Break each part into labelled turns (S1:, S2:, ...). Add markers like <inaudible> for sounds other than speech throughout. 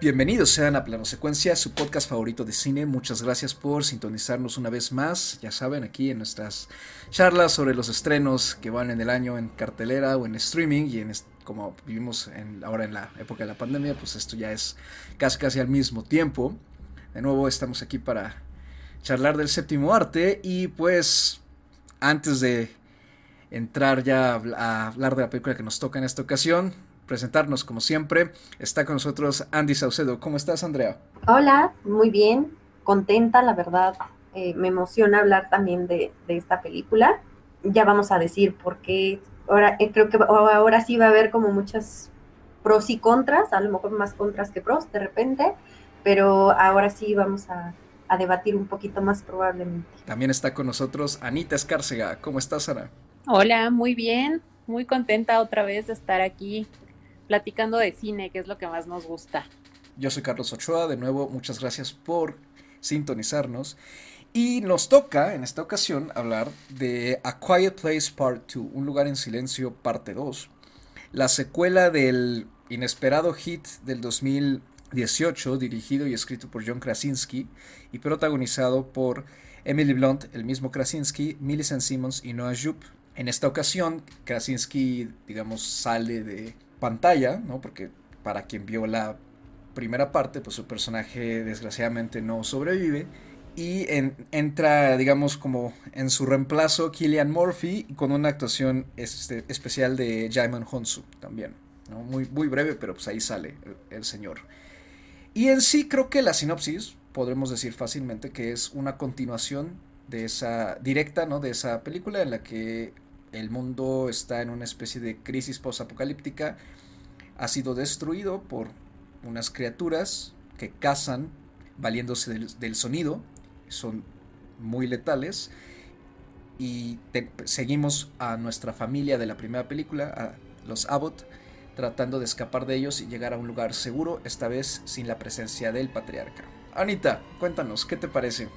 S1: Bienvenidos sean a Plano Secuencia, su podcast favorito de cine. Muchas gracias por sintonizarnos una vez más. Ya saben, aquí en nuestras charlas sobre los estrenos que van en el año en cartelera o en streaming y en como vivimos ahora en la época de la pandemia, pues esto ya es casi casi al mismo tiempo. De nuevo estamos aquí para charlar del séptimo arte y pues antes de entrar ya a hablar de la película que nos toca en esta ocasión, presentarnos como siempre. Está con nosotros Andy Saucedo. ¿Cómo estás, Andrea?
S2: Hola, muy bien, contenta, la verdad. Eh, me emociona hablar también de, esta película. Ya vamos a decir por qué. Ahora, eh, creo que ahora sí va a haber como muchas pros y contras, a lo mejor más contras que pros de repente, pero ahora sí vamos a, a debatir un poquito más probablemente.
S1: También está con nosotros Anita Escárcega. ¿Cómo estás, Ana?
S3: Hola, muy bien, muy contenta otra vez de estar aquí platicando de cine, que es lo que más nos gusta.
S1: Yo soy Carlos Ochoa, de nuevo muchas gracias por sintonizarnos. Y nos toca en esta ocasión hablar de A Quiet Place Part 2, Un lugar en silencio parte 2, la secuela del inesperado hit del 2018, dirigido y escrito por John Krasinski y protagonizado por Emily Blunt, el mismo Krasinski, Millicent Simmons y Noah Jupe. En esta ocasión, Krasinski, digamos, sale de pantalla, ¿no? Porque para quien vio la primera parte, pues su personaje desgraciadamente no sobrevive. Y entra, digamos, como en su reemplazo Killian Murphy con una actuación este, especial de Jaimon Honsu también. Muy, muy breve, pero pues ahí sale el, señor. Y en sí creo que la sinopsis, podremos decir fácilmente que es una continuación de esa directa, ¿no? De esa película en la que el mundo está en una especie de crisis post-apocalíptica, ha sido destruido por unas criaturas que cazan valiéndose del, sonido, son muy letales, y seguimos a nuestra familia de la primera película, a los Abbott, tratando de escapar de ellos y llegar a un lugar seguro, esta vez sin la presencia del patriarca. Anita, cuéntanos, ¿qué te parece?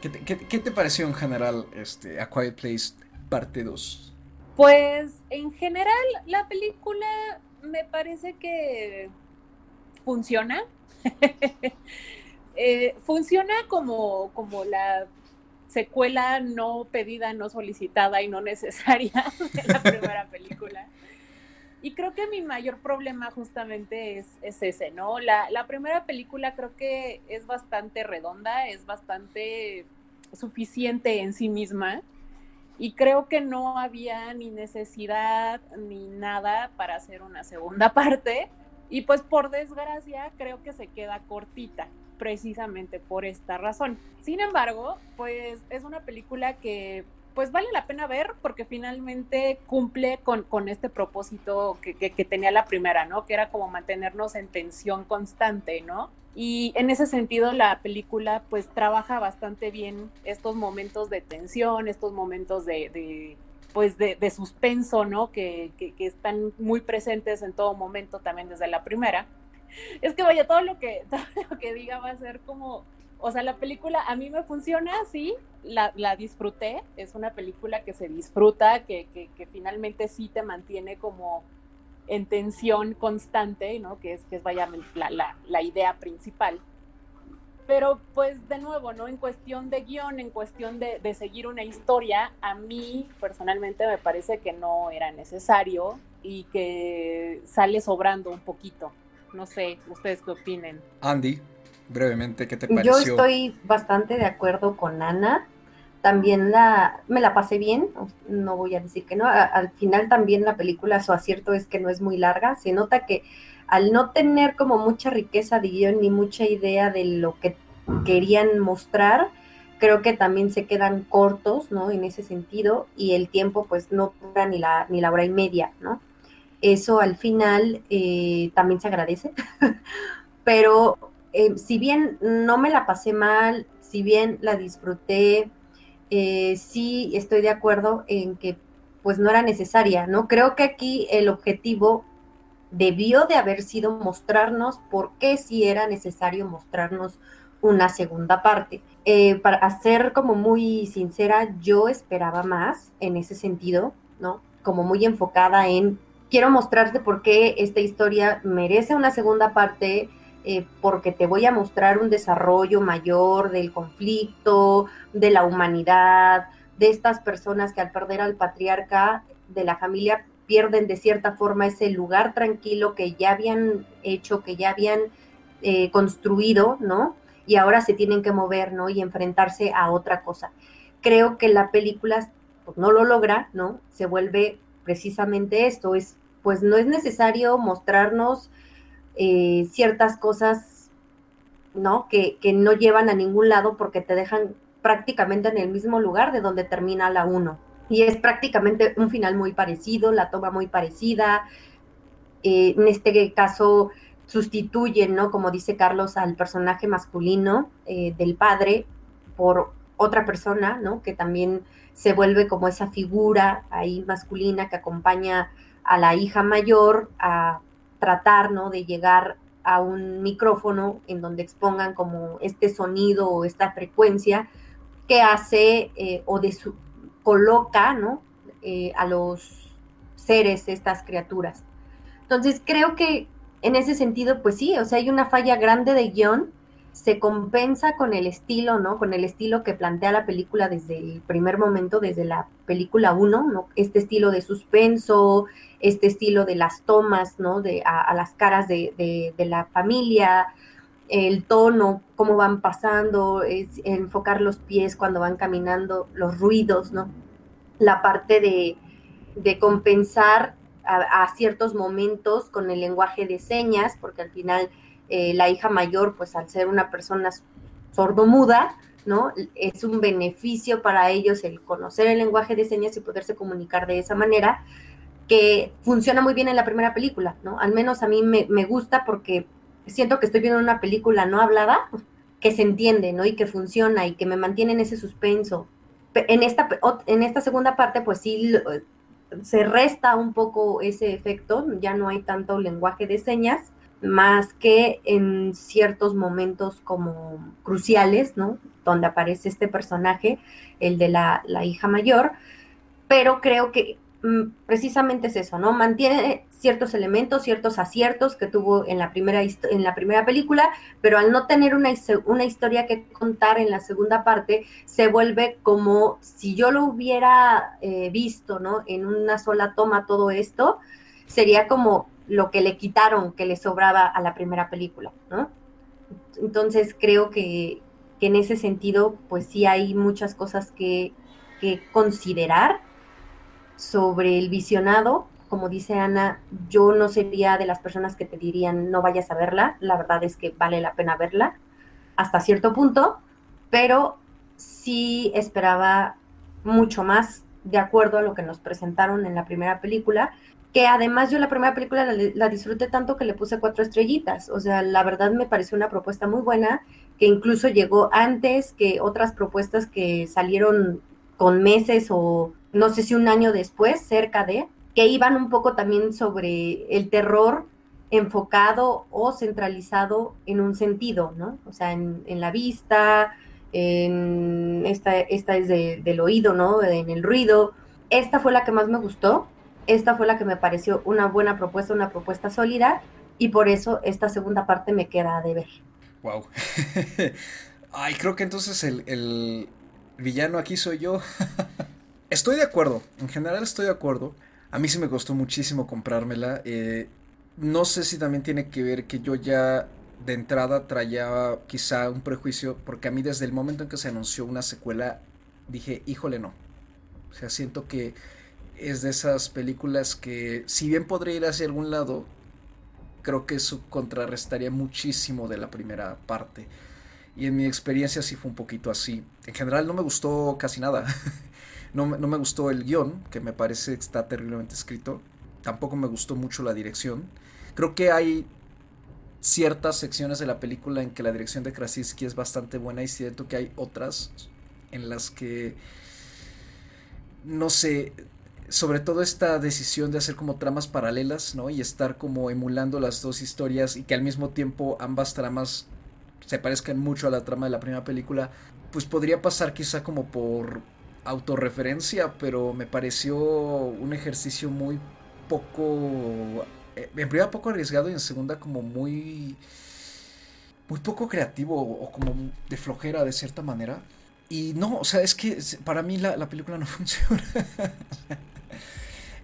S1: ¿Qué te, pareció en general este, A Quiet Place parte 2?
S3: Pues en general la película me parece que funciona. <laughs> Eh, funciona como, como la secuela no pedida, no solicitada y no necesaria <laughs> de la primera película. Y creo que mi mayor problema justamente es, ese, ¿no? La, la, primera película creo que es bastante redonda, es bastante suficiente en sí misma y creo que no había ni necesidad ni nada para hacer una segunda <laughs> parte. Y pues por desgracia creo que se queda cortita, precisamente por esta razón. Sin embargo, pues es una película que pues vale la pena ver porque finalmente cumple con, con este propósito que, que, tenía la primera, ¿no? Que era como mantenernos en tensión constante, ¿no? Y en ese sentido la película pues trabaja bastante bien estos momentos de tensión, estos momentos de, pues de, suspenso, ¿no? Que, que, están muy presentes en todo momento también desde la primera. Es que vaya, todo lo que, <laughs> todo lo que diga va a ser como, o sea, la película a mí me funciona, sí, la, la disfruté, es una película que se disfruta, que, que finalmente sí te mantiene como en tensión constante, ¿no? Que es, que es vaya la, la, idea principal. Pero pues de nuevo, ¿no? En cuestión de guion, en cuestión de, de, seguir una historia, a mí personalmente me parece que no era necesario y que sale sobrando un poquito. No sé, ustedes qué opinen.
S1: Andy, brevemente, ¿qué te pareció?
S2: Yo estoy bastante de acuerdo con Ana también la, me la pasé bien, no voy a decir que no, al final también la película, su acierto es que no es muy larga, se nota que al no tener como mucha riqueza de guion ni mucha idea de lo que querían mostrar, creo que también se quedan cortos, ¿no? En ese sentido, y el tiempo pues no dura ni la, ni la hora y media, ¿no? Eso al final eh, también se agradece, <laughs> pero eh, si bien no me la pasé mal, si bien la disfruté, eh, sí estoy de acuerdo en que pues no era necesaria, ¿no? Creo que aquí el objetivo debió de haber sido mostrarnos por qué sí era necesario mostrarnos una segunda parte. Eh, para ser como muy sincera, yo esperaba más en ese sentido, ¿no? Como muy enfocada en, quiero mostrarte por qué esta historia merece una segunda parte, eh, porque te voy a mostrar un desarrollo mayor del conflicto, de la humanidad, de estas personas que al perder al patriarca de la familia pierden de cierta forma ese lugar tranquilo que ya habían hecho, que ya habían eh, construido, ¿no? Y ahora se tienen que mover, ¿no? Y enfrentarse a otra cosa. Creo que la película pues, no lo logra, ¿no? Se vuelve precisamente esto, es, pues no es necesario mostrarnos eh, ciertas cosas, ¿no? Que, que no llevan a ningún lado porque te dejan prácticamente en el mismo lugar de donde termina la 1. Y es prácticamente un final muy parecido, la toma muy parecida. Eh, en este caso sustituyen, ¿no? Como dice Carlos, al personaje masculino eh, del padre por otra persona, ¿no? Que también se vuelve como esa figura ahí masculina que acompaña a la hija mayor a tratar, ¿no? De llegar a un micrófono en donde expongan como este sonido o esta frecuencia que hace eh, o de su, coloca ¿no? Eh, a los seres, estas criaturas. Entonces creo que en ese sentido, pues sí, o sea, hay una falla grande de guion, se compensa con el estilo, ¿no? Con el estilo que plantea la película desde el primer momento, desde la película 1, ¿no? Este estilo de suspenso, este estilo de las tomas, ¿no? De, a, las caras de, de la familia, el tono, cómo van pasando, es enfocar los pies cuando van caminando, los ruidos, ¿no? La parte de, compensar a, ciertos momentos con el lenguaje de señas, porque al final eh, la hija mayor, pues al ser una persona sordomuda, ¿no? Es un beneficio para ellos el conocer el lenguaje de señas y poderse comunicar de esa manera, que funciona muy bien en la primera película, ¿no? Al menos a mí me, me gusta porque siento que estoy viendo una película no hablada que se entiende, ¿no? Y que funciona y que me mantiene en ese suspenso. En esta, en esta segunda parte, pues sí, se resta un poco ese efecto, ya no hay tanto lenguaje de señas, más que en ciertos momentos como cruciales, ¿no? Donde aparece este personaje, el de la, la hija mayor, pero creo que Mm, precisamente es eso, ¿no? Mantiene ciertos elementos, ciertos aciertos que tuvo en la primera, en la primera película, pero al no tener una, una historia que contar en la segunda parte, se vuelve como si yo lo hubiera eh, visto, ¿no? En una sola toma todo esto, sería como lo que le quitaron, que le sobraba a la primera película. Entonces creo que, que en ese sentido, pues sí hay muchas cosas que, que considerar sobre el visionado, como dice Ana, yo no sería de las personas que te dirían no vayas a verla, la verdad es que vale la pena verla hasta cierto punto, pero sí esperaba mucho más de acuerdo a lo que nos presentaron en la primera película, que además yo la primera película la, disfruté tanto que le puse cuatro estrellitas, o sea, la verdad me pareció una propuesta muy buena, que incluso llegó antes que otras propuestas que salieron con meses o no sé si un año después, cerca de, que iban un poco también sobre el terror enfocado o centralizado en un sentido, ¿no? O sea, en, la vista, en esta, esta es del oído, ¿no? En el ruido. Esta fue la que más me gustó, esta fue la que me pareció una buena propuesta, una propuesta sólida, y por eso esta segunda parte me queda de ver.
S1: Wow. Ay, creo que entonces el, el villano aquí soy yo. <laughs> Estoy de acuerdo, en general estoy de acuerdo. A mí sí me costó muchísimo comprármela. Eh, no sé si también tiene que ver que yo ya de entrada traía quizá un prejuicio, porque a mí desde el momento en que se anunció una secuela dije, híjole no. O sea, siento que es de esas películas que si bien podría ir hacia algún lado, creo que eso contrarrestaría muchísimo de la primera parte. Y en mi experiencia sí fue un poquito así. En general no me gustó casi nada. <laughs> No, me gustó el guion, que me parece que está terriblemente escrito. Tampoco me gustó mucho la dirección. Creo que hay ciertas secciones de la película en que la dirección de Krasinski es bastante buena y siento que hay otras en las que no sé, sobre todo esta decisión de hacer como tramas paralelas, ¿no? Y estar como emulando las dos historias y que al mismo tiempo ambas tramas se parezcan mucho a la trama de la primera película, pues podría pasar quizá como por autorreferencia, pero me pareció un ejercicio muy poco, eh, en primera poco arriesgado y en segunda como muy, muy poco creativo o como de flojera de cierta manera. Y no, o sea, es que para mí la, la película no <laughs> funciona.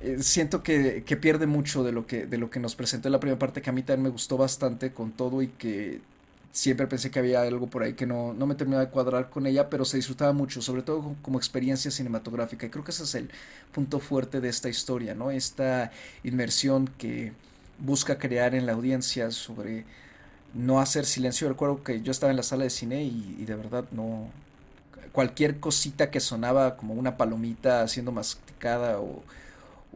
S1: Eh, siento que, que, pierde mucho de lo que, de lo que nos presentó en la primera parte, que a mí también me gustó bastante con todo y que siempre pensé que había algo por ahí que no, no me terminaba de cuadrar con ella, pero se disfrutaba mucho, sobre todo como experiencia cinematográfica. Y creo que ese es el punto fuerte de esta historia, ¿no? Esta inmersión que busca crear en la audiencia sobre no hacer silencio. Recuerdo que yo estaba en la sala de cine y, de verdad no... Cualquier cosita que sonaba como una palomita siendo masticada o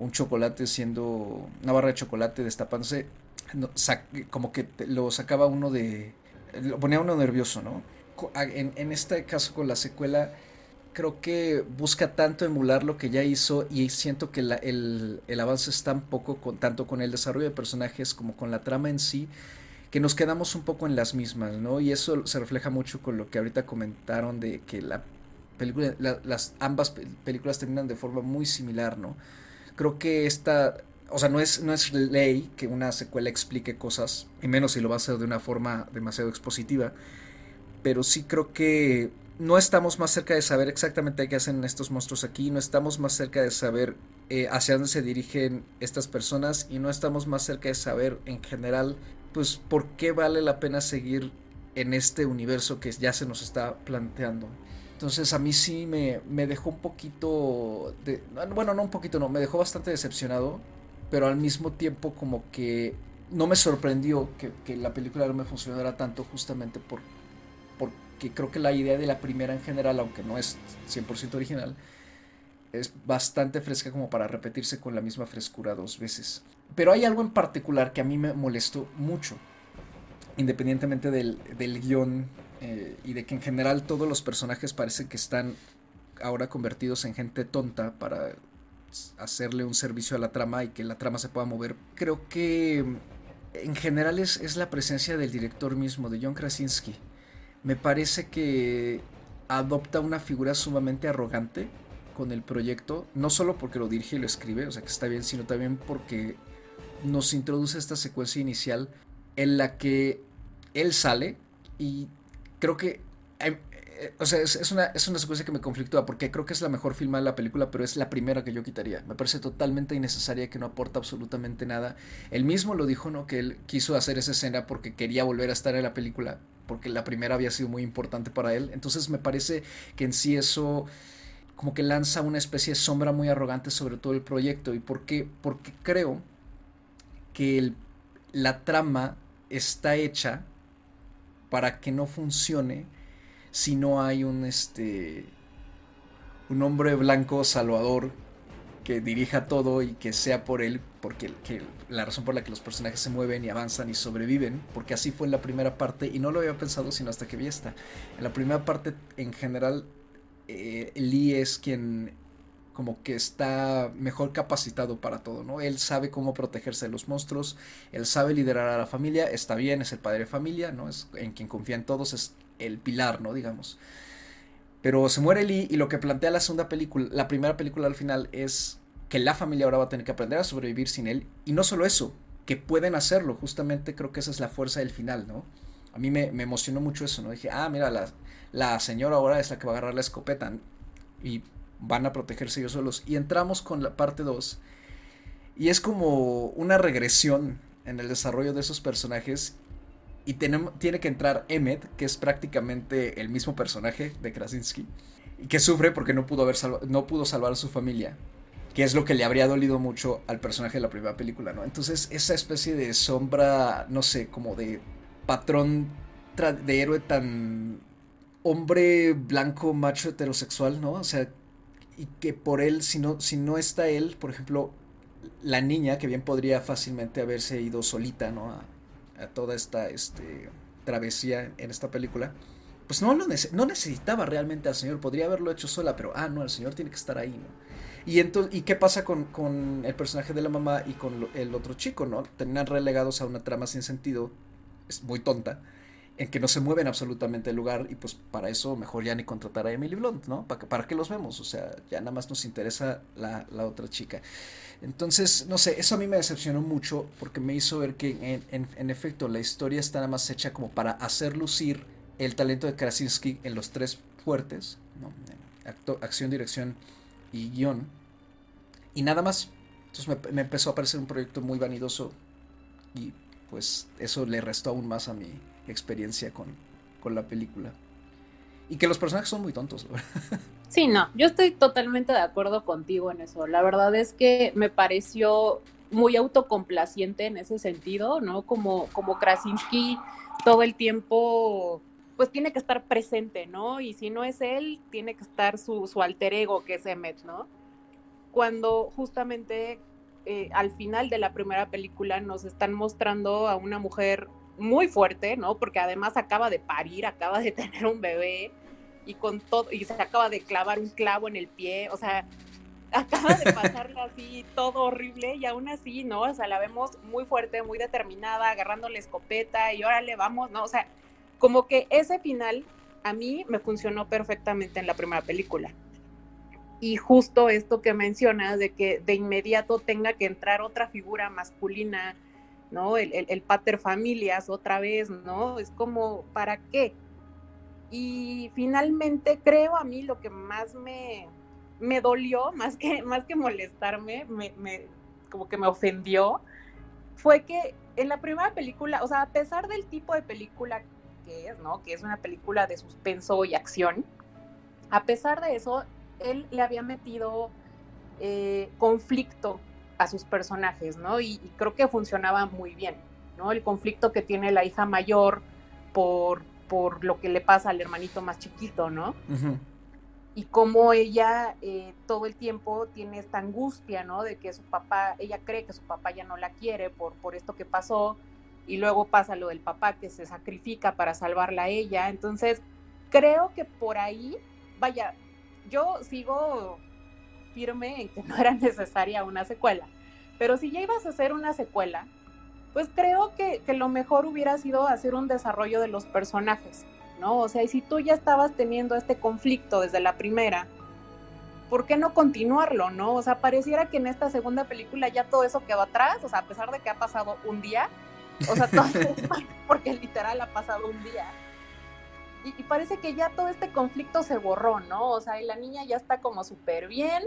S1: un chocolate siendo... una barra de chocolate destapándose, como que lo sacaba uno de lo ponía uno nervioso, ¿no? En, en, este caso con la secuela, creo que busca tanto emular lo que ya hizo y siento que el, el, avance es tan poco, con, tanto con el desarrollo de personajes como con la trama en sí, que nos quedamos un poco en las mismas, ¿no? Y eso se refleja mucho con lo que ahorita comentaron de que la película, las ambas películas terminan de forma muy similar, ¿no? Creo que esta o sea, no es, no es ley que una secuela explique cosas, y menos si lo va a hacer de una forma demasiado expositiva, pero sí creo que no estamos más cerca de saber exactamente qué hacen estos monstruos aquí, no estamos más cerca de saber eh, hacia dónde se dirigen estas personas y no estamos más cerca de saber en general, pues, por qué vale la pena seguir en este universo que ya se nos está planteando. Entonces a mí sí me, me dejó un poquito de... Bueno, no un poquito, no, me dejó bastante decepcionado pero al mismo tiempo como que no me sorprendió que, la película no me funcionara tanto justamente por, porque creo que la idea de la primera en general, aunque no es 100% original, es bastante fresca como para repetirse con la misma frescura dos veces. Pero hay algo en particular que a mí me molestó mucho, independientemente del, del guion eh, y de que en general todos los personajes parecen que están ahora convertidos en gente tonta para hacerle un servicio a la trama y que la trama se pueda mover. Creo que en general es, es la presencia del director mismo, de John Krasinski. Me parece que adopta una figura sumamente arrogante con el proyecto, no solo porque lo dirige y lo escribe, o sea que está bien, sino también porque nos introduce esta secuencia inicial en la que él sale y creo que eh, o sea, es, una, es una secuencia que me conflictúa porque creo que es la mejor filma de la película, pero es la primera que yo quitaría. Me parece totalmente innecesaria, que no aporta absolutamente nada. Él mismo lo dijo, ¿no? Que él quiso hacer esa escena porque quería volver a estar en la película, porque la primera había sido muy importante para él. Entonces me parece que en sí eso como que lanza una especie de sombra muy arrogante sobre todo el proyecto. ¿Y por qué? Porque creo que la trama está hecha para que no funcione si no hay un este un hombre blanco salvador que dirija todo y que sea por él, porque la razón por la que los personajes se mueven y avanzan y sobreviven, porque así fue en la primera parte y no lo había pensado sino hasta que vi esta. En la primera parte en general eh, Lee es quien como que está mejor capacitado para todo, ¿no? Él sabe cómo protegerse de los monstruos, él sabe liderar a la familia, está bien, es el padre de familia, ¿no? Es en quien confía en todos, es el pilar, ¿no? Digamos. Pero se muere Lee y lo que plantea la segunda película, la primera película al final es que la familia ahora va a tener que aprender a sobrevivir sin él. Y no solo eso, que pueden hacerlo. Justamente creo que esa es la fuerza del final, ¿no? A mí me, emocionó mucho eso, ¿no? Dije, ah, mira, la, la, señora ahora es la que va a agarrar la escopeta y van a protegerse ellos solos. Y entramos con la parte 2 y es como una regresión en el desarrollo de esos personajes y tiene que entrar Emmet, que es prácticamente el mismo personaje de Krasinski, y que sufre porque no pudo, haber no pudo salvar a su familia, que es lo que le habría dolido mucho al personaje de la primera película, ¿no? Entonces, esa especie de sombra, no sé, como de patrón de héroe tan hombre blanco, macho, heterosexual, ¿no? O sea, y que por él, si no, si no está él, por ejemplo, la niña, que bien podría fácilmente haberse ido solita, ¿no? a toda esta este, travesía en esta película, pues no, no necesitaba realmente al Señor, podría haberlo hecho sola, pero ah, no, el Señor tiene que estar ahí, ¿no? Y, entonces, ¿y qué pasa con, con, el personaje de la mamá y con el otro chico, ¿no? Terminan relegados a una trama sin sentido, es muy tonta, en que no se mueven absolutamente el lugar y pues para eso mejor ya ni contratar a Emily Blunt, ¿no? ¿Para, para qué los vemos? O sea, ya nada más nos interesa la, la, otra chica. Entonces, no sé, eso a mí me decepcionó mucho porque me hizo ver que en, en, efecto la historia está nada más hecha como para hacer lucir el talento de Krasinski en los tres fuertes, ¿no? Acto, acción, dirección y guion. Y nada más. Entonces me, me empezó a parecer un proyecto muy vanidoso y pues eso le restó aún más a mi experiencia con, con la película. Y que los personajes son muy tontos. <laughs>
S3: Sí, no, yo estoy totalmente de acuerdo contigo en eso. La verdad es que me pareció muy autocomplaciente en ese sentido, ¿no? Como, como Krasinski todo el tiempo pues tiene que estar presente, ¿no? Y si no es él, tiene que estar su, su alter ego, que es Emmet, ¿no? Cuando justamente eh, al final de la primera película nos están mostrando a una mujer muy fuerte, ¿no? Porque además acaba de parir, acaba de <laughs> tener un bebé y con todo, y se acaba de clavar un clavo en el pie, o sea, acaba de pasarle <laughs> así todo horrible y aún así, ¿no? O sea, la vemos muy fuerte, muy determinada, agarrando la escopeta y órale, vamos, ¿no? O sea, como que ese final a mí me funcionó perfectamente en la primera película. Y justo esto que mencionas de que de inmediato tenga que entrar otra figura masculina, ¿no? El, el, el pater familias otra vez, ¿no? Es como, ¿para qué? Y finalmente creo a mí lo que más me, me dolió, <laughs> más que, más que molestarme, me, me, como que me ofendió, fue que en la primera película, o sea, a pesar del tipo de película que es, ¿no? Que es una película de suspenso y acción. A pesar de eso, él le había metido eh, conflicto a sus personajes, ¿no? Y, y, creo que funcionaba muy bien, ¿no? El conflicto que tiene la hija mayor por, por lo que le pasa al hermanito más chiquito, ¿no? Uh -huh. Y cómo ella eh, todo el tiempo tiene esta angustia, ¿no? De que su papá, ella cree que su papá ya no la quiere por, por esto que pasó, y luego pasa lo del papá que se sacrifica para salvarla a ella. Entonces, creo que por ahí, vaya, yo sigo firme en que <laughs> no era necesaria una secuela, pero si ya ibas a hacer una secuela, pues creo que, que lo mejor hubiera sido hacer un desarrollo de los personajes, ¿no? O sea, y si tú ya estabas teniendo este conflicto desde la primera, ¿por qué no continuarlo, no? O sea, pareciera que en esta segunda película ya todo eso quedó atrás, o sea, a pesar de que ha pasado un día, o sea, todo, <laughs> porque literal ha pasado un día. Y, parece que ya todo este conflicto se borró, ¿no? O sea, la niña ya está como súper bien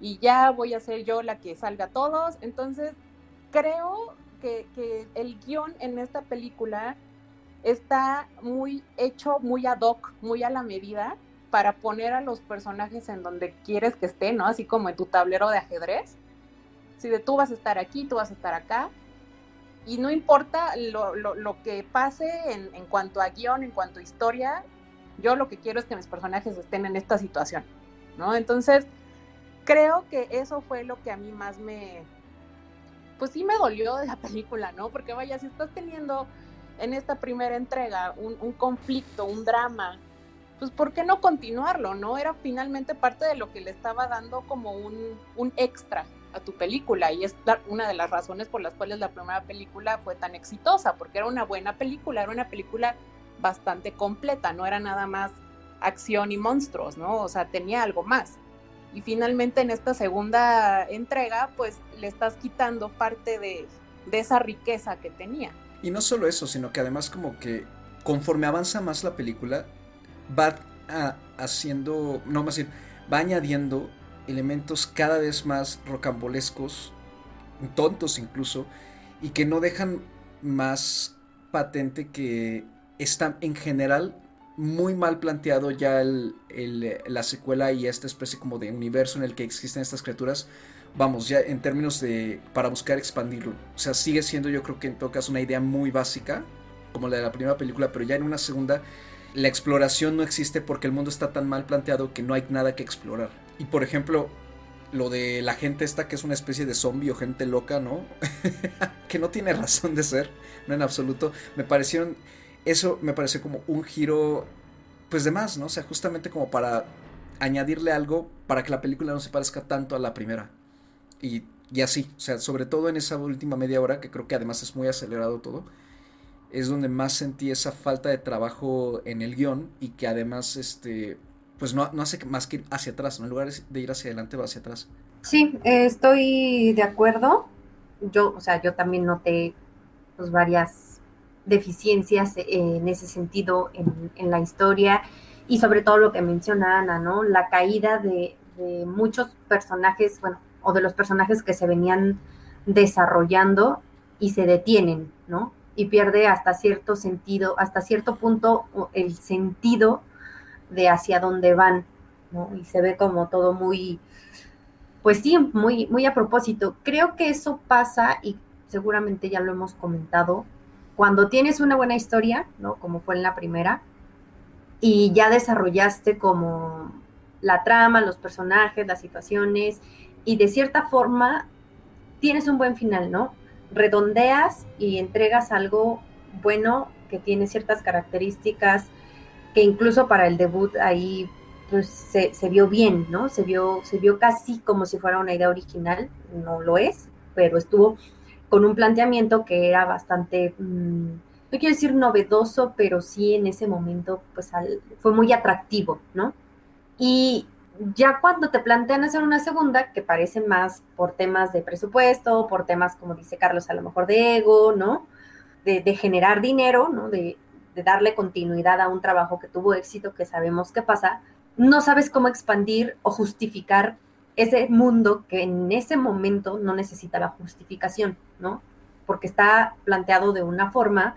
S3: y ya voy a ser yo la que salga a todos. Entonces, creo que, que el guion en esta película está muy hecho, muy ad hoc, muy a la medida para poner a los personajes en donde quieres que estén, ¿no? Así como en tu tablero de ajedrez. Si de tú vas a estar aquí, tú vas a estar acá, y no importa lo, lo, lo que pase en, en, cuanto a guion, en cuanto a historia, yo lo que quiero es que mis personajes estén en esta situación, ¿no? Entonces, creo que eso fue lo que a mí más me, pues sí me dolió de la <laughs> película, ¿no? Porque vaya, si estás teniendo en esta primera entrega un, un conflicto, un drama, pues ¿por qué no continuarlo, no? Era finalmente parte de lo que le estaba dando como un, un extra a tu película y es una de las razones por las cuales la primera película fue tan exitosa, porque era una buena película, era una película bastante completa, no era nada más acción y monstruos, ¿no? O sea, tenía algo más. Y finalmente en esta segunda entrega, pues le estás quitando parte de, de esa riqueza que tenía.
S1: Y no solo eso, sino que además como que conforme avanza más la película, va haciendo, no más decir, va añadiendo elementos cada vez más rocambolescos, tontos incluso, y que no dejan más patente que está en general muy mal planteado ya el, la secuela y esta especie como de universo en el que existen estas criaturas. Vamos, ya en términos de. para buscar expandirlo. O sea, sigue siendo, yo creo que en todo caso, una idea muy básica, como la de la primera película, pero ya en una segunda, la exploración no existe porque el mundo está tan mal planteado que no hay nada que explorar. Y por ejemplo, lo de la gente esta que es una especie de zombie o gente loca, ¿no? <laughs> que no tiene razón de ser, no en absoluto. Me parecieron, eso me pareció como un giro, pues de más, ¿no? O sea, justamente como para añadirle algo para que la película no se parezca tanto a la primera. Y, y así, o sea, sobre todo en esa última media hora, que creo que además es muy acelerado todo. es donde más sentí esa falta de trabajo en el guion y que además, este, pues no, no hace más que ir hacia atrás, ¿no? en lugar de ir hacia adelante va hacia atrás.
S2: Sí, estoy de acuerdo. Yo, o sea, yo también noté pues, varias deficiencias en ese sentido en, en, la historia y sobre todo lo que menciona Ana, ¿no? La caída de, de muchos personajes, bueno, o de los personajes que se venían desarrollando y se detienen, ¿no? Y pierde hasta cierto sentido, hasta cierto punto el sentido de hacia dónde van. Y se ve como todo muy, pues sí, muy, muy a propósito. Creo que eso pasa, y seguramente ya lo hemos comentado, cuando tienes una buena historia, ¿no? Como fue en la primera, y ya desarrollaste como la trama, los personajes, las situaciones, y de cierta forma tienes un buen final, ¿no? Redondeas y entregas algo bueno que tiene ciertas características que incluso para el debut ahí pues se, vio bien, ¿no? Se vio, se vio casi como si fuera una idea original, no lo es, pero estuvo con un planteamiento que era bastante, mm, no quiero decir novedoso, pero sí en ese momento pues fue muy atractivo, ¿no? Y ya cuando te plantean hacer una segunda, que parece más por temas de presupuesto, por temas, como dice Carlos, a lo mejor de ego, ¿no? De, generar dinero, ¿no? De, de, darle continuidad a un trabajo que tuvo éxito, que sabemos que pasa, no sabes cómo expandir o justificar ese mundo que en ese momento no necesitaba justificación, ¿no? Porque está planteado de una forma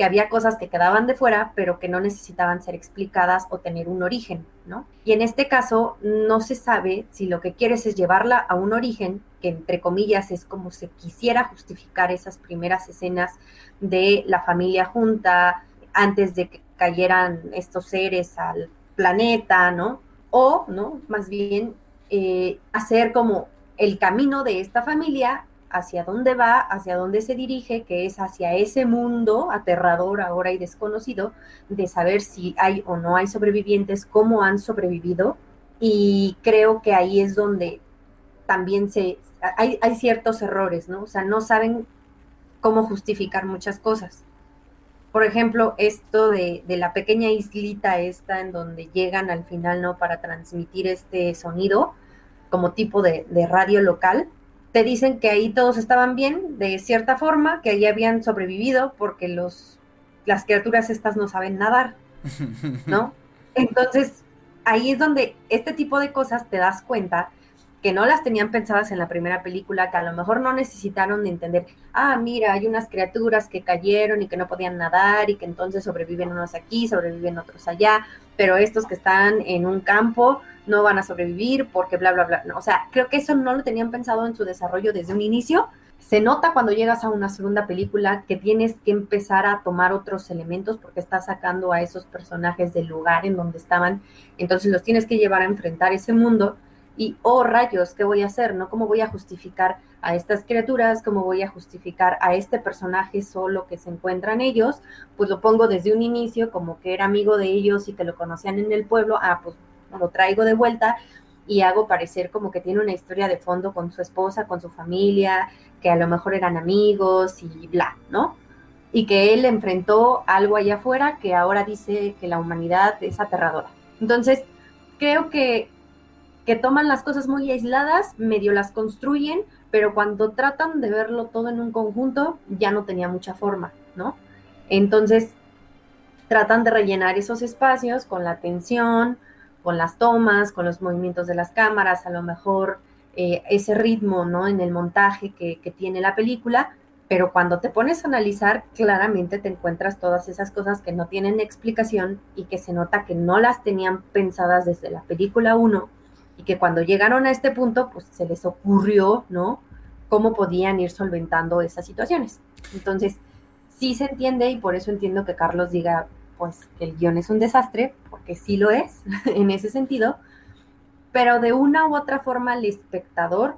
S2: que había cosas que quedaban de fuera, pero que no necesitaban ser explicadas o tener un origen, ¿no? Y en este caso no se sabe si lo que quieres es llevarla a un origen, que entre comillas es como se quisiera justificar esas primeras escenas de la familia junta antes de que cayeran estos seres al planeta, ¿no? O, ¿no? Más bien eh, hacer como el camino de esta familia hacia dónde va, hacia dónde se dirige, que es hacia ese mundo aterrador ahora y desconocido, de saber si hay o no hay sobrevivientes, cómo han sobrevivido. Y creo que ahí es donde también se, hay, hay ciertos errores, ¿no? O sea, no saben cómo justificar muchas cosas. Por ejemplo, esto de, de, la pequeña islita esta en donde llegan al final, ¿no? Para transmitir este sonido como tipo de, de radio local te dicen que ahí todos estaban bien, de cierta forma, que ahí habían sobrevivido porque los, las criaturas estas no saben nadar, <laughs> ¿no? Entonces, ahí es donde este tipo de cosas te das cuenta que no las tenían pensadas en la primera película, que a lo mejor no necesitaron de entender, ah, mira, hay unas criaturas que cayeron y que no podían nadar y que entonces sobreviven unos aquí, sobreviven otros allá, pero estos que están en un campo no van a sobrevivir porque bla, bla, bla. o sea, creo que eso no lo tenían pensado en su desarrollo desde un inicio. Se nota cuando llegas a una segunda película que tienes que empezar a tomar otros elementos porque estás sacando a esos personajes del lugar en donde estaban, entonces los tienes que llevar a enfrentar ese mundo y, oh rayos, ¿qué voy a hacer? ¿No? ¿Cómo voy a justificar a estas criaturas? ¿Cómo voy a justificar a este personaje solo que se encuentran ellos? Pues lo pongo desde un inicio como que era amigo de ellos y que lo conocían en el pueblo, ah, pues lo traigo de vuelta y hago parecer como que tiene una historia de fondo con su esposa, con su familia, que a lo mejor eran amigos y bla, ¿no? Y que él enfrentó algo allá afuera que ahora dice que la humanidad es aterradora. Entonces, creo que que toman las cosas muy aisladas, medio las construyen, pero cuando tratan de verlo todo en un conjunto, ya no tenía mucha forma, ¿no? Entonces, tratan de rellenar esos espacios con la tensión, con las tomas, con los movimientos de las cámaras, a lo mejor eh, ese ritmo, ¿no? En el montaje que, que tiene la película, pero cuando te pones a analizar, claramente te encuentras todas esas cosas que no tienen explicación y que se nota que no las tenían pensadas desde la película 1 y que cuando llegaron a este punto, pues se les ocurrió, ¿no? Cómo podían ir solventando esas situaciones. Entonces, sí se entiende y por eso entiendo que Carlos diga, pues, que el guion es un desastre, porque sí lo es <laughs> en ese sentido, pero de una u otra forma al espectador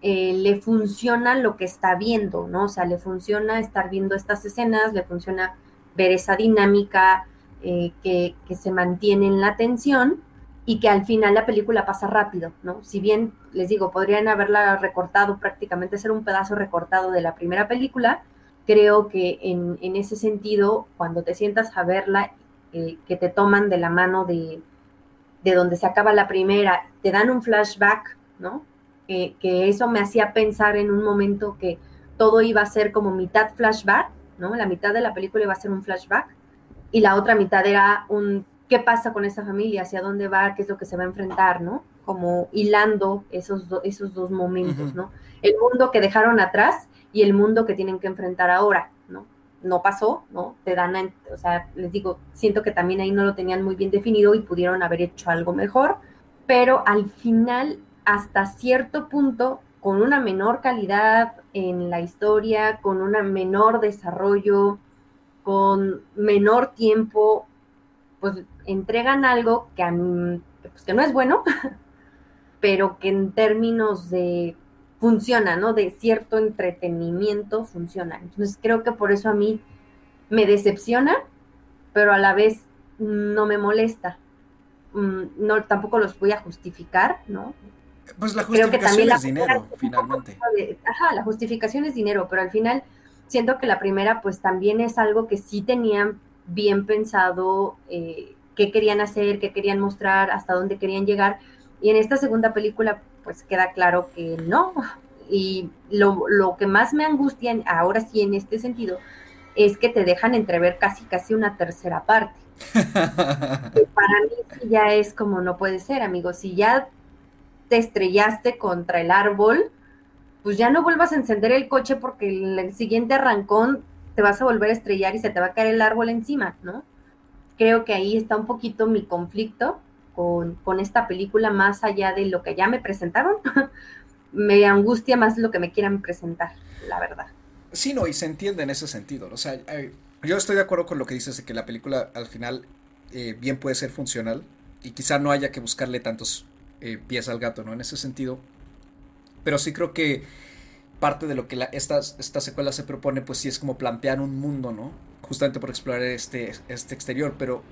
S2: eh, le funciona lo que está viendo, ¿no? O sea, le funciona estar viendo estas escenas, le funciona ver esa dinámica eh, que, que se mantiene en la atención y que al final la película pasa rápido, ¿no? Si bien, les digo, podrían haberla recortado prácticamente, ser un pedazo recortado de la primera película, creo que en, en ese sentido, cuando te sientas a verla, eh, que te toman de la mano de, de donde se acaba la primera, te dan un flashback, ¿no? que eso me hacía pensar en un momento que todo iba a ser como mitad flashback, ¿no? La mitad de la película iba a ser un flashback y la otra mitad era un qué pasa con esa familia, hacia dónde va, qué es lo que se va a enfrentar, ¿no? Como hilando esos, esos dos momentos, ¿no? El mundo que dejaron atrás y el mundo que tienen que enfrentar ahora, ¿no? No pasó, ¿no? Te dan, o sea, les digo, siento que también ahí no lo tenían muy bien definido y pudieron haber hecho algo mejor, pero al final, hasta cierto punto, con una menor calidad en la historia, con un menor desarrollo, con menor tiempo, pues entregan algo que, a mí, pues, que no es bueno, <laughs> pero que en términos de funciona, ¿no? De cierto entretenimiento funciona. Entonces creo que por eso a mí me decepciona, pero a la vez no me molesta. Mm, no, tampoco los voy a justificar, ¿no?
S1: Pues la justificación es dinero, finalmente.
S2: ajá, la justificación es dinero, pero al final siento que la primera pues también es algo que sí tenían bien pensado eh, qué querían hacer, qué querían mostrar, hasta dónde querían llegar. Y en esta segunda película pues queda claro que no. Y lo, lo que más me angustia ahora sí en este sentido es que te dejan entrever casi casi una tercera parte. <laughs> Para mí ya es como no puede ser, amigos. Si ya te estrellaste contra el árbol, pues ya no vuelvas a encender el coche porque el, siguiente arrancón te vas a volver a estrellar y se te va a caer el árbol encima, ¿no? Creo que ahí está un poquito mi conflicto con, con esta película, más allá de lo que ya me presentaron, <laughs> me angustia más lo que me quieran presentar, la verdad.
S1: Sí, no, y se entiende en ese sentido. O sea, eh, yo estoy de acuerdo con lo que dices de que la película al final eh, bien puede ser funcional y quizá no haya que buscarle tantos eh, pies al gato, ¿no? En ese sentido. Pero sí creo que parte de lo que esta, esta secuela se propone, pues sí es como plantear un mundo, ¿no? Justamente por explorar este, este exterior, pero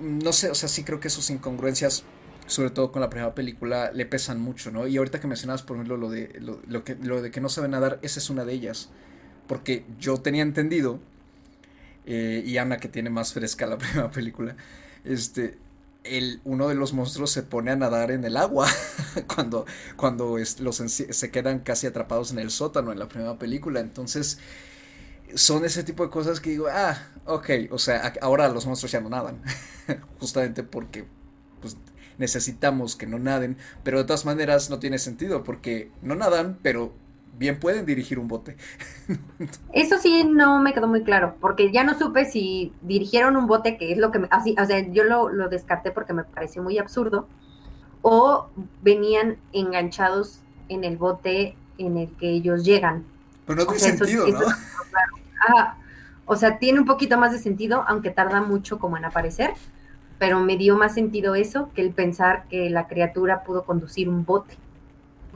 S1: no sé, o sea, sí creo que sus incongruencias, sobre todo con la primera película, le pesan mucho, ¿no? Y ahorita que mencionabas, por ejemplo, lo de, lo, que, lo de que no sabe nadar, esa es una de ellas. Porque yo tenía entendido, eh, y Ana que tiene más fresca la <laughs> primera película, este, el, uno de los monstruos se pone a nadar en el agua <laughs> cuando, cuando los se quedan casi atrapados en el sótano en la primera película. Entonces, son ese tipo de cosas que digo, ah, ok, o sea, ahora los monstruos ya no nadan, <laughs> justamente porque pues, necesitamos que no naden, pero de todas maneras no tiene sentido porque no nadan, pero bien pueden dirigir un bote. <laughs>
S2: Eso sí no me quedó muy claro, porque ya no supe si dirigieron un bote, que es lo que me, así, o sea, yo lo, descarté porque me pareció muy absurdo, o venían enganchados en el bote en el que ellos llegan.
S1: Pero no tiene sentido, ¿no?
S2: O sea, tiene un poquito más de sentido, aunque tarda mucho como en aparecer, pero me dio más sentido eso que el pensar que la criatura pudo conducir un bote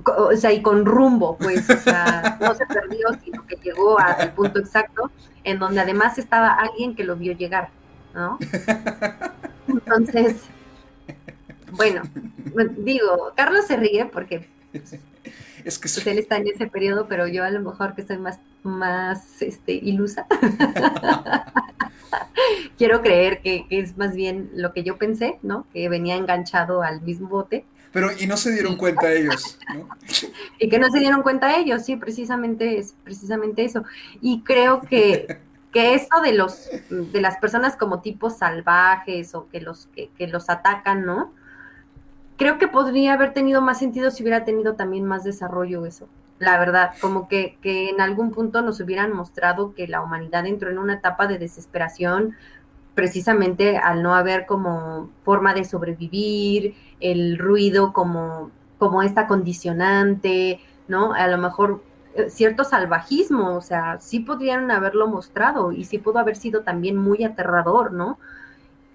S2: o sea, y con rumbo, pues, o sea, <laughs> no se perdió, sino que llegó al punto exacto, en donde además estaba alguien que lo vio llegar, ¿no? Entonces, bueno, digo, Carlos se ríe porque es que pues, él está en ese periodo, pero yo a lo mejor que soy más, más este, ilusa. <laughs> Quiero creer que, que, es más bien lo que yo pensé, ¿no? Que venía enganchado al mismo bote
S1: pero, y no se dieron cuenta ellos, ¿no? <laughs>
S2: Y que no se dieron cuenta ellos, sí, precisamente es precisamente eso. Y creo que, que esto de los, de las personas como tipos salvajes o que los, que, que los atacan, ¿no? Creo que podría haber tenido más sentido si hubiera tenido también más desarrollo eso. La verdad, como que, que en algún punto nos hubieran mostrado que la humanidad entró en una etapa de desesperación, precisamente al no haber como forma de sobrevivir, el ruido como, como esta condicionante, ¿no? A lo mejor eh, cierto salvajismo, o sea, sí podrían haberlo mostrado y sí pudo haber sido también muy aterrador, ¿no?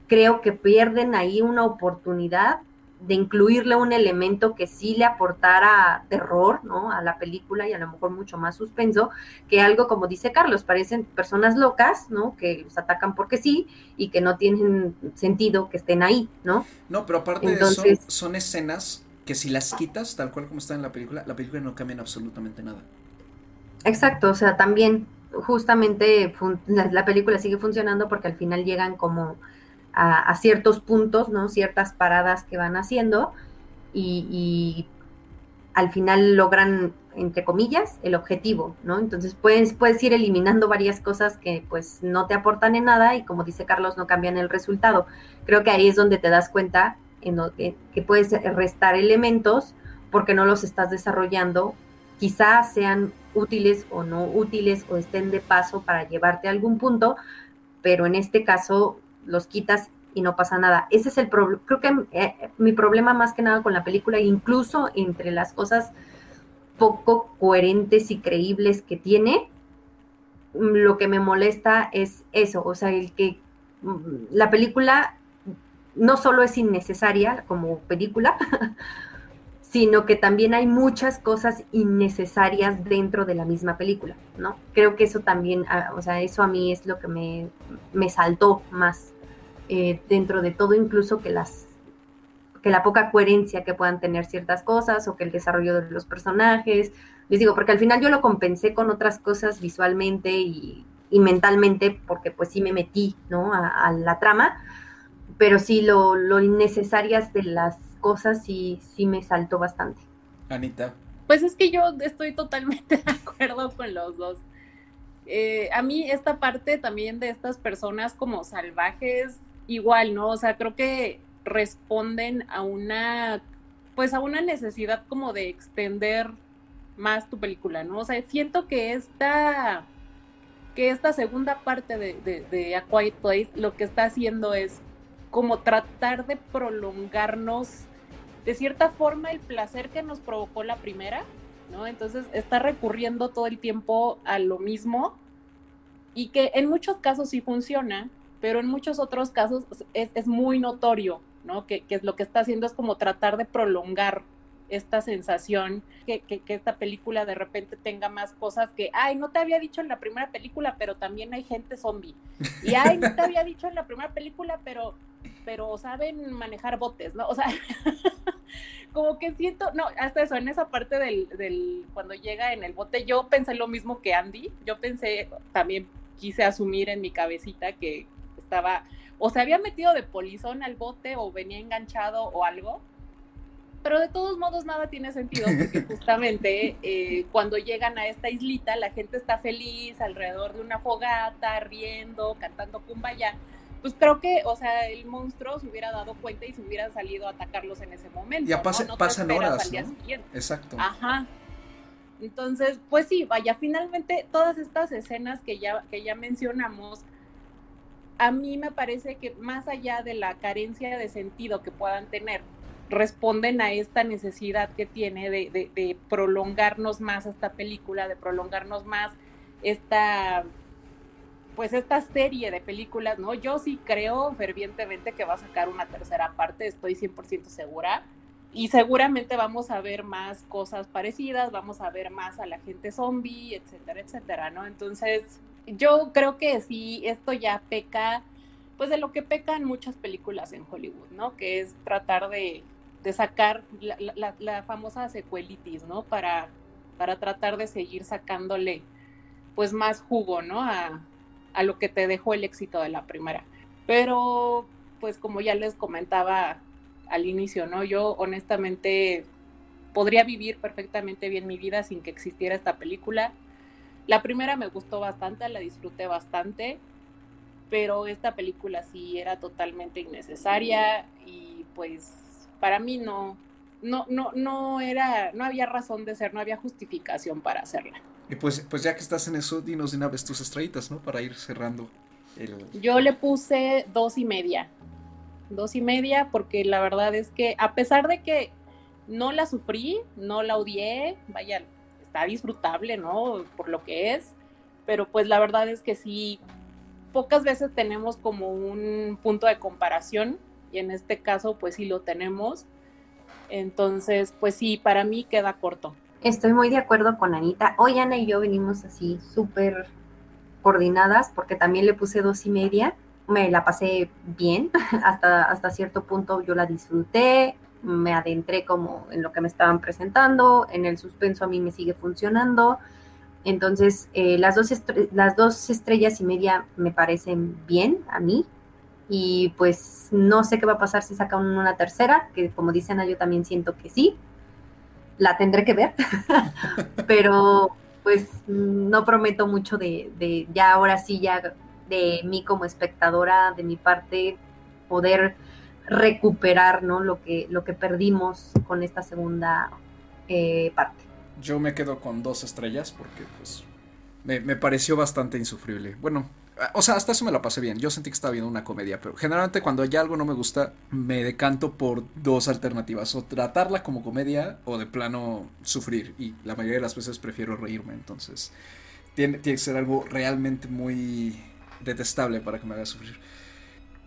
S2: Creo que pierden ahí una oportunidad de incluirle un elemento que sí le aportara terror, ¿no? A la película y a lo mejor mucho más suspenso, que algo como dice Carlos, parecen personas locas, ¿no? Que los atacan porque sí y que no tienen sentido que estén ahí, ¿no?
S1: No, pero aparte de eso, son escenas que si las quitas tal cual como está en la película, la película no cambia en absolutamente nada.
S2: Exacto, o sea, también justamente la, película sigue funcionando porque al final llegan como a, ciertos puntos, ¿no? Ciertas paradas que van haciendo y, al final logran, entre comillas, el objetivo, ¿no? Entonces puedes, puedes ir eliminando varias cosas que pues no te aportan en nada y como dice Carlos, no cambian el resultado. Creo que ahí es donde te das cuenta en que puedes restar elementos porque no los estás desarrollando, quizás sean útiles o no útiles o estén de paso para llevarte a algún punto, pero en este caso los quitas y no pasa nada. Ese es el problema. Creo que eh, mi problema más que nada con la película, incluso entre las cosas poco coherentes y creíbles que tiene, lo que me molesta es eso, o sea, el que mm, la película no solo es innecesaria como película, <laughs> sino que también hay muchas cosas innecesarias dentro de la misma película, ¿no? Creo que eso también, ah, o sea, eso a mí es lo que me, me saltó más eh, dentro de todo, incluso que las que la poca coherencia que puedan tener ciertas cosas o que el desarrollo de los personajes. Les digo, porque al final yo lo compensé con otras cosas visualmente y, mentalmente, porque pues sí me metí, ¿no? A, la trama, pero sí lo, lo innecesarias de las cosas sí, sí me saltó bastante.
S1: Anita.
S3: Pues es que yo estoy totalmente <laughs> de acuerdo con los dos. Eh, a mí esta parte también de estas personas como salvajes, igual, ¿no? O sea, creo que responden a una, pues a una necesidad como de extender más tu película, ¿no? O sea, siento que esta, que esta segunda parte de, de, de A Quiet Place lo que está haciendo es como tratar de prolongarnos de cierta forma el placer que nos provocó la primera, ¿no? Entonces está recurriendo todo el tiempo a lo mismo y que en muchos casos sí funciona, pero en muchos otros casos es, muy notorio, ¿no? Que, que, lo que está haciendo es como tratar de prolongar esta sensación, que, que, esta película de repente tenga más cosas que, ay, no te había dicho en la primera película, pero también hay gente zombie. Y, ay, no te había dicho en la primera película, pero, pero saben manejar botes, ¿no? O sea, <laughs> como que siento, no, hasta eso, en esa parte del, del, cuando llega en el bote, yo pensé lo mismo que Andy, yo pensé, también quise asumir en mi cabecita que estaba, o se había metido de polizón al bote o venía enganchado o algo, pero de todos modos nada tiene sentido porque <laughs> justamente eh, cuando llegan a esta islita la gente está feliz alrededor de una fogata, riendo, cantando kumbaya. Pues creo que, o sea, el monstruo se hubiera dado cuenta y se hubiera salido a atacarlos en ese momento.
S1: Ya pasan horas.
S3: Exacto. Ajá. Entonces, pues sí, vaya, finalmente todas estas escenas que ya, que ya mencionamos, a mí me parece que más allá de la carencia de sentido que puedan tener, responden a esta necesidad que tiene de, prolongarnos más esta película, de prolongarnos más esta pues esta serie de películas, ¿no? Yo sí creo fervientemente que va a sacar una tercera parte, estoy 100% segura. Y seguramente vamos a ver más cosas parecidas, vamos a ver más a la gente zombie, etcétera, etcétera, ¿no? Entonces, yo creo que sí, esto ya peca, pues de lo que pecan muchas películas en Hollywood, ¿no? Que es tratar de sacar la, famosa secuelitis, ¿no? Para, para tratar de seguir sacándole pues más jugo, ¿no? A, a lo que te dejó el éxito de la primera. Pero, pues como ya les comentaba al inicio, ¿no? Yo honestamente podría vivir perfectamente bien mi vida sin que existiera esta película. La primera me gustó bastante, la disfruté bastante, pero esta película sí era totalmente innecesaria y pues para mí no, no, no, no era, no había razón de ser, no había justificación para hacerla.
S1: Y pues, pues ya que estás en eso, dinos de una vez tus estrellitas, ¿no? Para ir cerrando
S3: Yo le puse dos y media. Dos y media, porque la verdad es que a pesar de que no la sufrí, no la odié, vaya, está disfrutable, ¿no? Por lo que es, pero pues la verdad es que sí, pocas veces tenemos como un punto de comparación y en este caso pues sí lo tenemos. Entonces, pues sí, para mí queda corto.
S2: Estoy muy de acuerdo con Anita. Hoy Ana y yo venimos así súper coordinadas porque también le puse dos y media. Me la pasé bien, <laughs> hasta, hasta cierto punto yo la disfruté, me adentré como en lo que me estaban presentando, en el suspenso a mí me sigue funcionando Entonces, eh, las, dos las dos estrellas y media me parecen bien a mí. Y pues no sé qué va a pasar si sacan una tercera, que como dicen yo también siento que sí. La tendré que ver. <laughs> Pero pues no prometo mucho de, de ya ahora sí, ya de mí como espectadora, de mi parte, poder recuperar ¿no? lo, que, lo que perdimos con esta segunda eh, parte.
S1: Yo me quedo con dos estrellas porque pues me, me, pareció bastante insufrible. Bueno, o sea, hasta eso me la pasé bien. Yo sentí que estaba viendo una comedia, pero generalmente cuando ya algo no me gusta, me decanto por dos alternativas. O tratarla como comedia o de plano sufrir. Y la mayoría de las veces prefiero reírme. Entonces, tiene, tiene que ser algo realmente muy detestable para que me haga sufrir.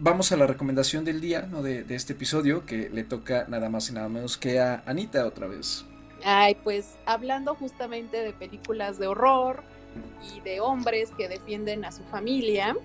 S1: Vamos a la recomendación del día, ¿no? De, de este episodio, que le toca nada más y nada menos que a Anita otra vez.
S3: Ay, pues hablando justamente de películas de horror y de hombres que defienden a su familia,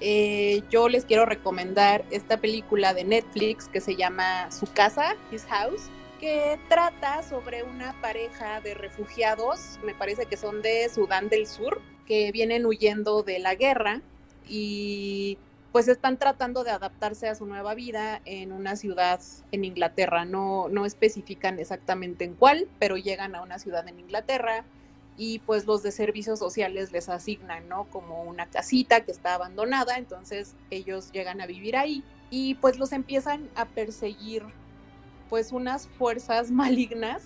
S3: eh, yo les quiero recomendar esta película de Netflix que se llama Su casa, His House, que trata sobre una pareja de refugiados, me parece que son de Sudán del Sur, que vienen huyendo de la guerra y pues están tratando de adaptarse a su nueva vida en una ciudad en Inglaterra. No, no especifican exactamente en cuál, pero llegan a una ciudad en Inglaterra y pues los de servicios sociales les asignan, ¿no? Como una casita que está abandonada, entonces ellos llegan a vivir ahí y pues los empiezan a perseguir pues unas fuerzas <laughs> malignas.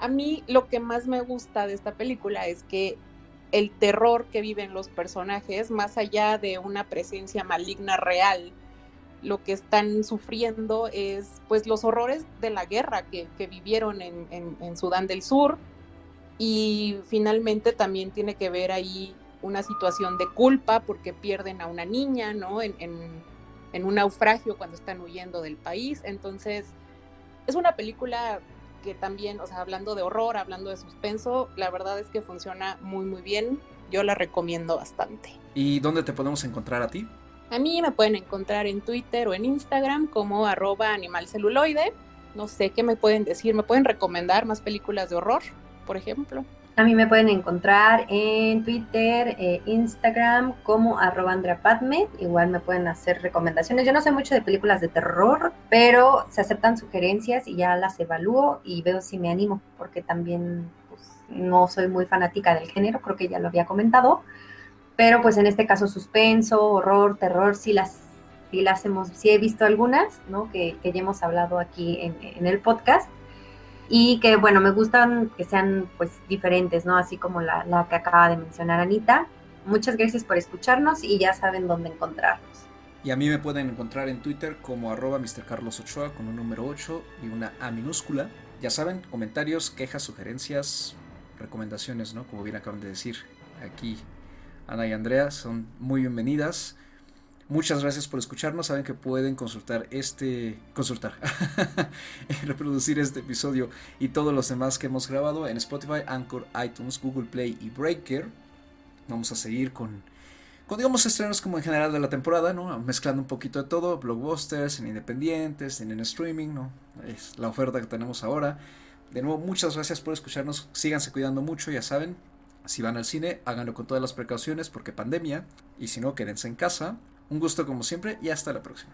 S3: A mí lo que más me gusta de esta película es que el terror que viven los personajes, más allá de una presencia maligna real, lo que están sufriendo es pues los horrores de la guerra que, vivieron en, Sudán del Sur y finalmente también tiene que ver ahí una situación de culpa porque pierden a una niña, ¿no? En, en un naufragio cuando están huyendo del país. Entonces, es una película que también, o sea, hablando de horror, hablando de suspenso, la verdad es que funciona muy, muy bien. Yo la recomiendo bastante.
S1: ¿Y dónde te podemos encontrar a ti?
S3: A mí me pueden encontrar en Twitter o en Instagram como arroba animalceluloide. No sé qué me pueden decir, me pueden recomendar más películas de horror, por ejemplo.
S2: A mí me pueden encontrar en Twitter, eh, Instagram como arroba Padme. Igual me pueden hacer recomendaciones. Yo no sé mucho de películas de terror, pero se aceptan sugerencias y ya las evalúo y veo si me animo, porque también pues, no soy muy fanática del género, creo que ya lo había comentado. Pero pues en este caso suspenso, horror, terror, sí las, las hemos, sí he visto algunas, ¿no? Que, que ya hemos hablado aquí en, en el podcast y que bueno, me gustan que sean pues diferentes, ¿no? Así como la, la, que acaba de mencionar Anita. Muchas gracias por escucharnos y ya saben dónde encontrarnos.
S1: Y a mí me pueden encontrar en Twitter como arroba Mr. Carlos Ochoa con un número 8 y una A minúscula. Ya saben, comentarios, quejas, sugerencias, recomendaciones, ¿no? Como bien acaban de decir aquí Ana y Andrea, son muy bienvenidas. Muchas gracias por escucharnos. Saben que pueden consultar este. consultar. <laughs> reproducir este episodio y todos los demás que hemos grabado en Spotify, Anchor, iTunes, Google Play y Breaker. Vamos a seguir con. con digamos estrenos como en general de la temporada, ¿no? Mezclando un poquito de todo. Blockbusters, en independientes, en, en streaming, ¿no? Es la oferta que tenemos ahora. De nuevo, muchas gracias por escucharnos. Síganse cuidando mucho, ya saben. Si van al cine, háganlo con todas las precauciones porque pandemia. Y si no, quédense en casa. Un gusto como siempre y hasta la próxima.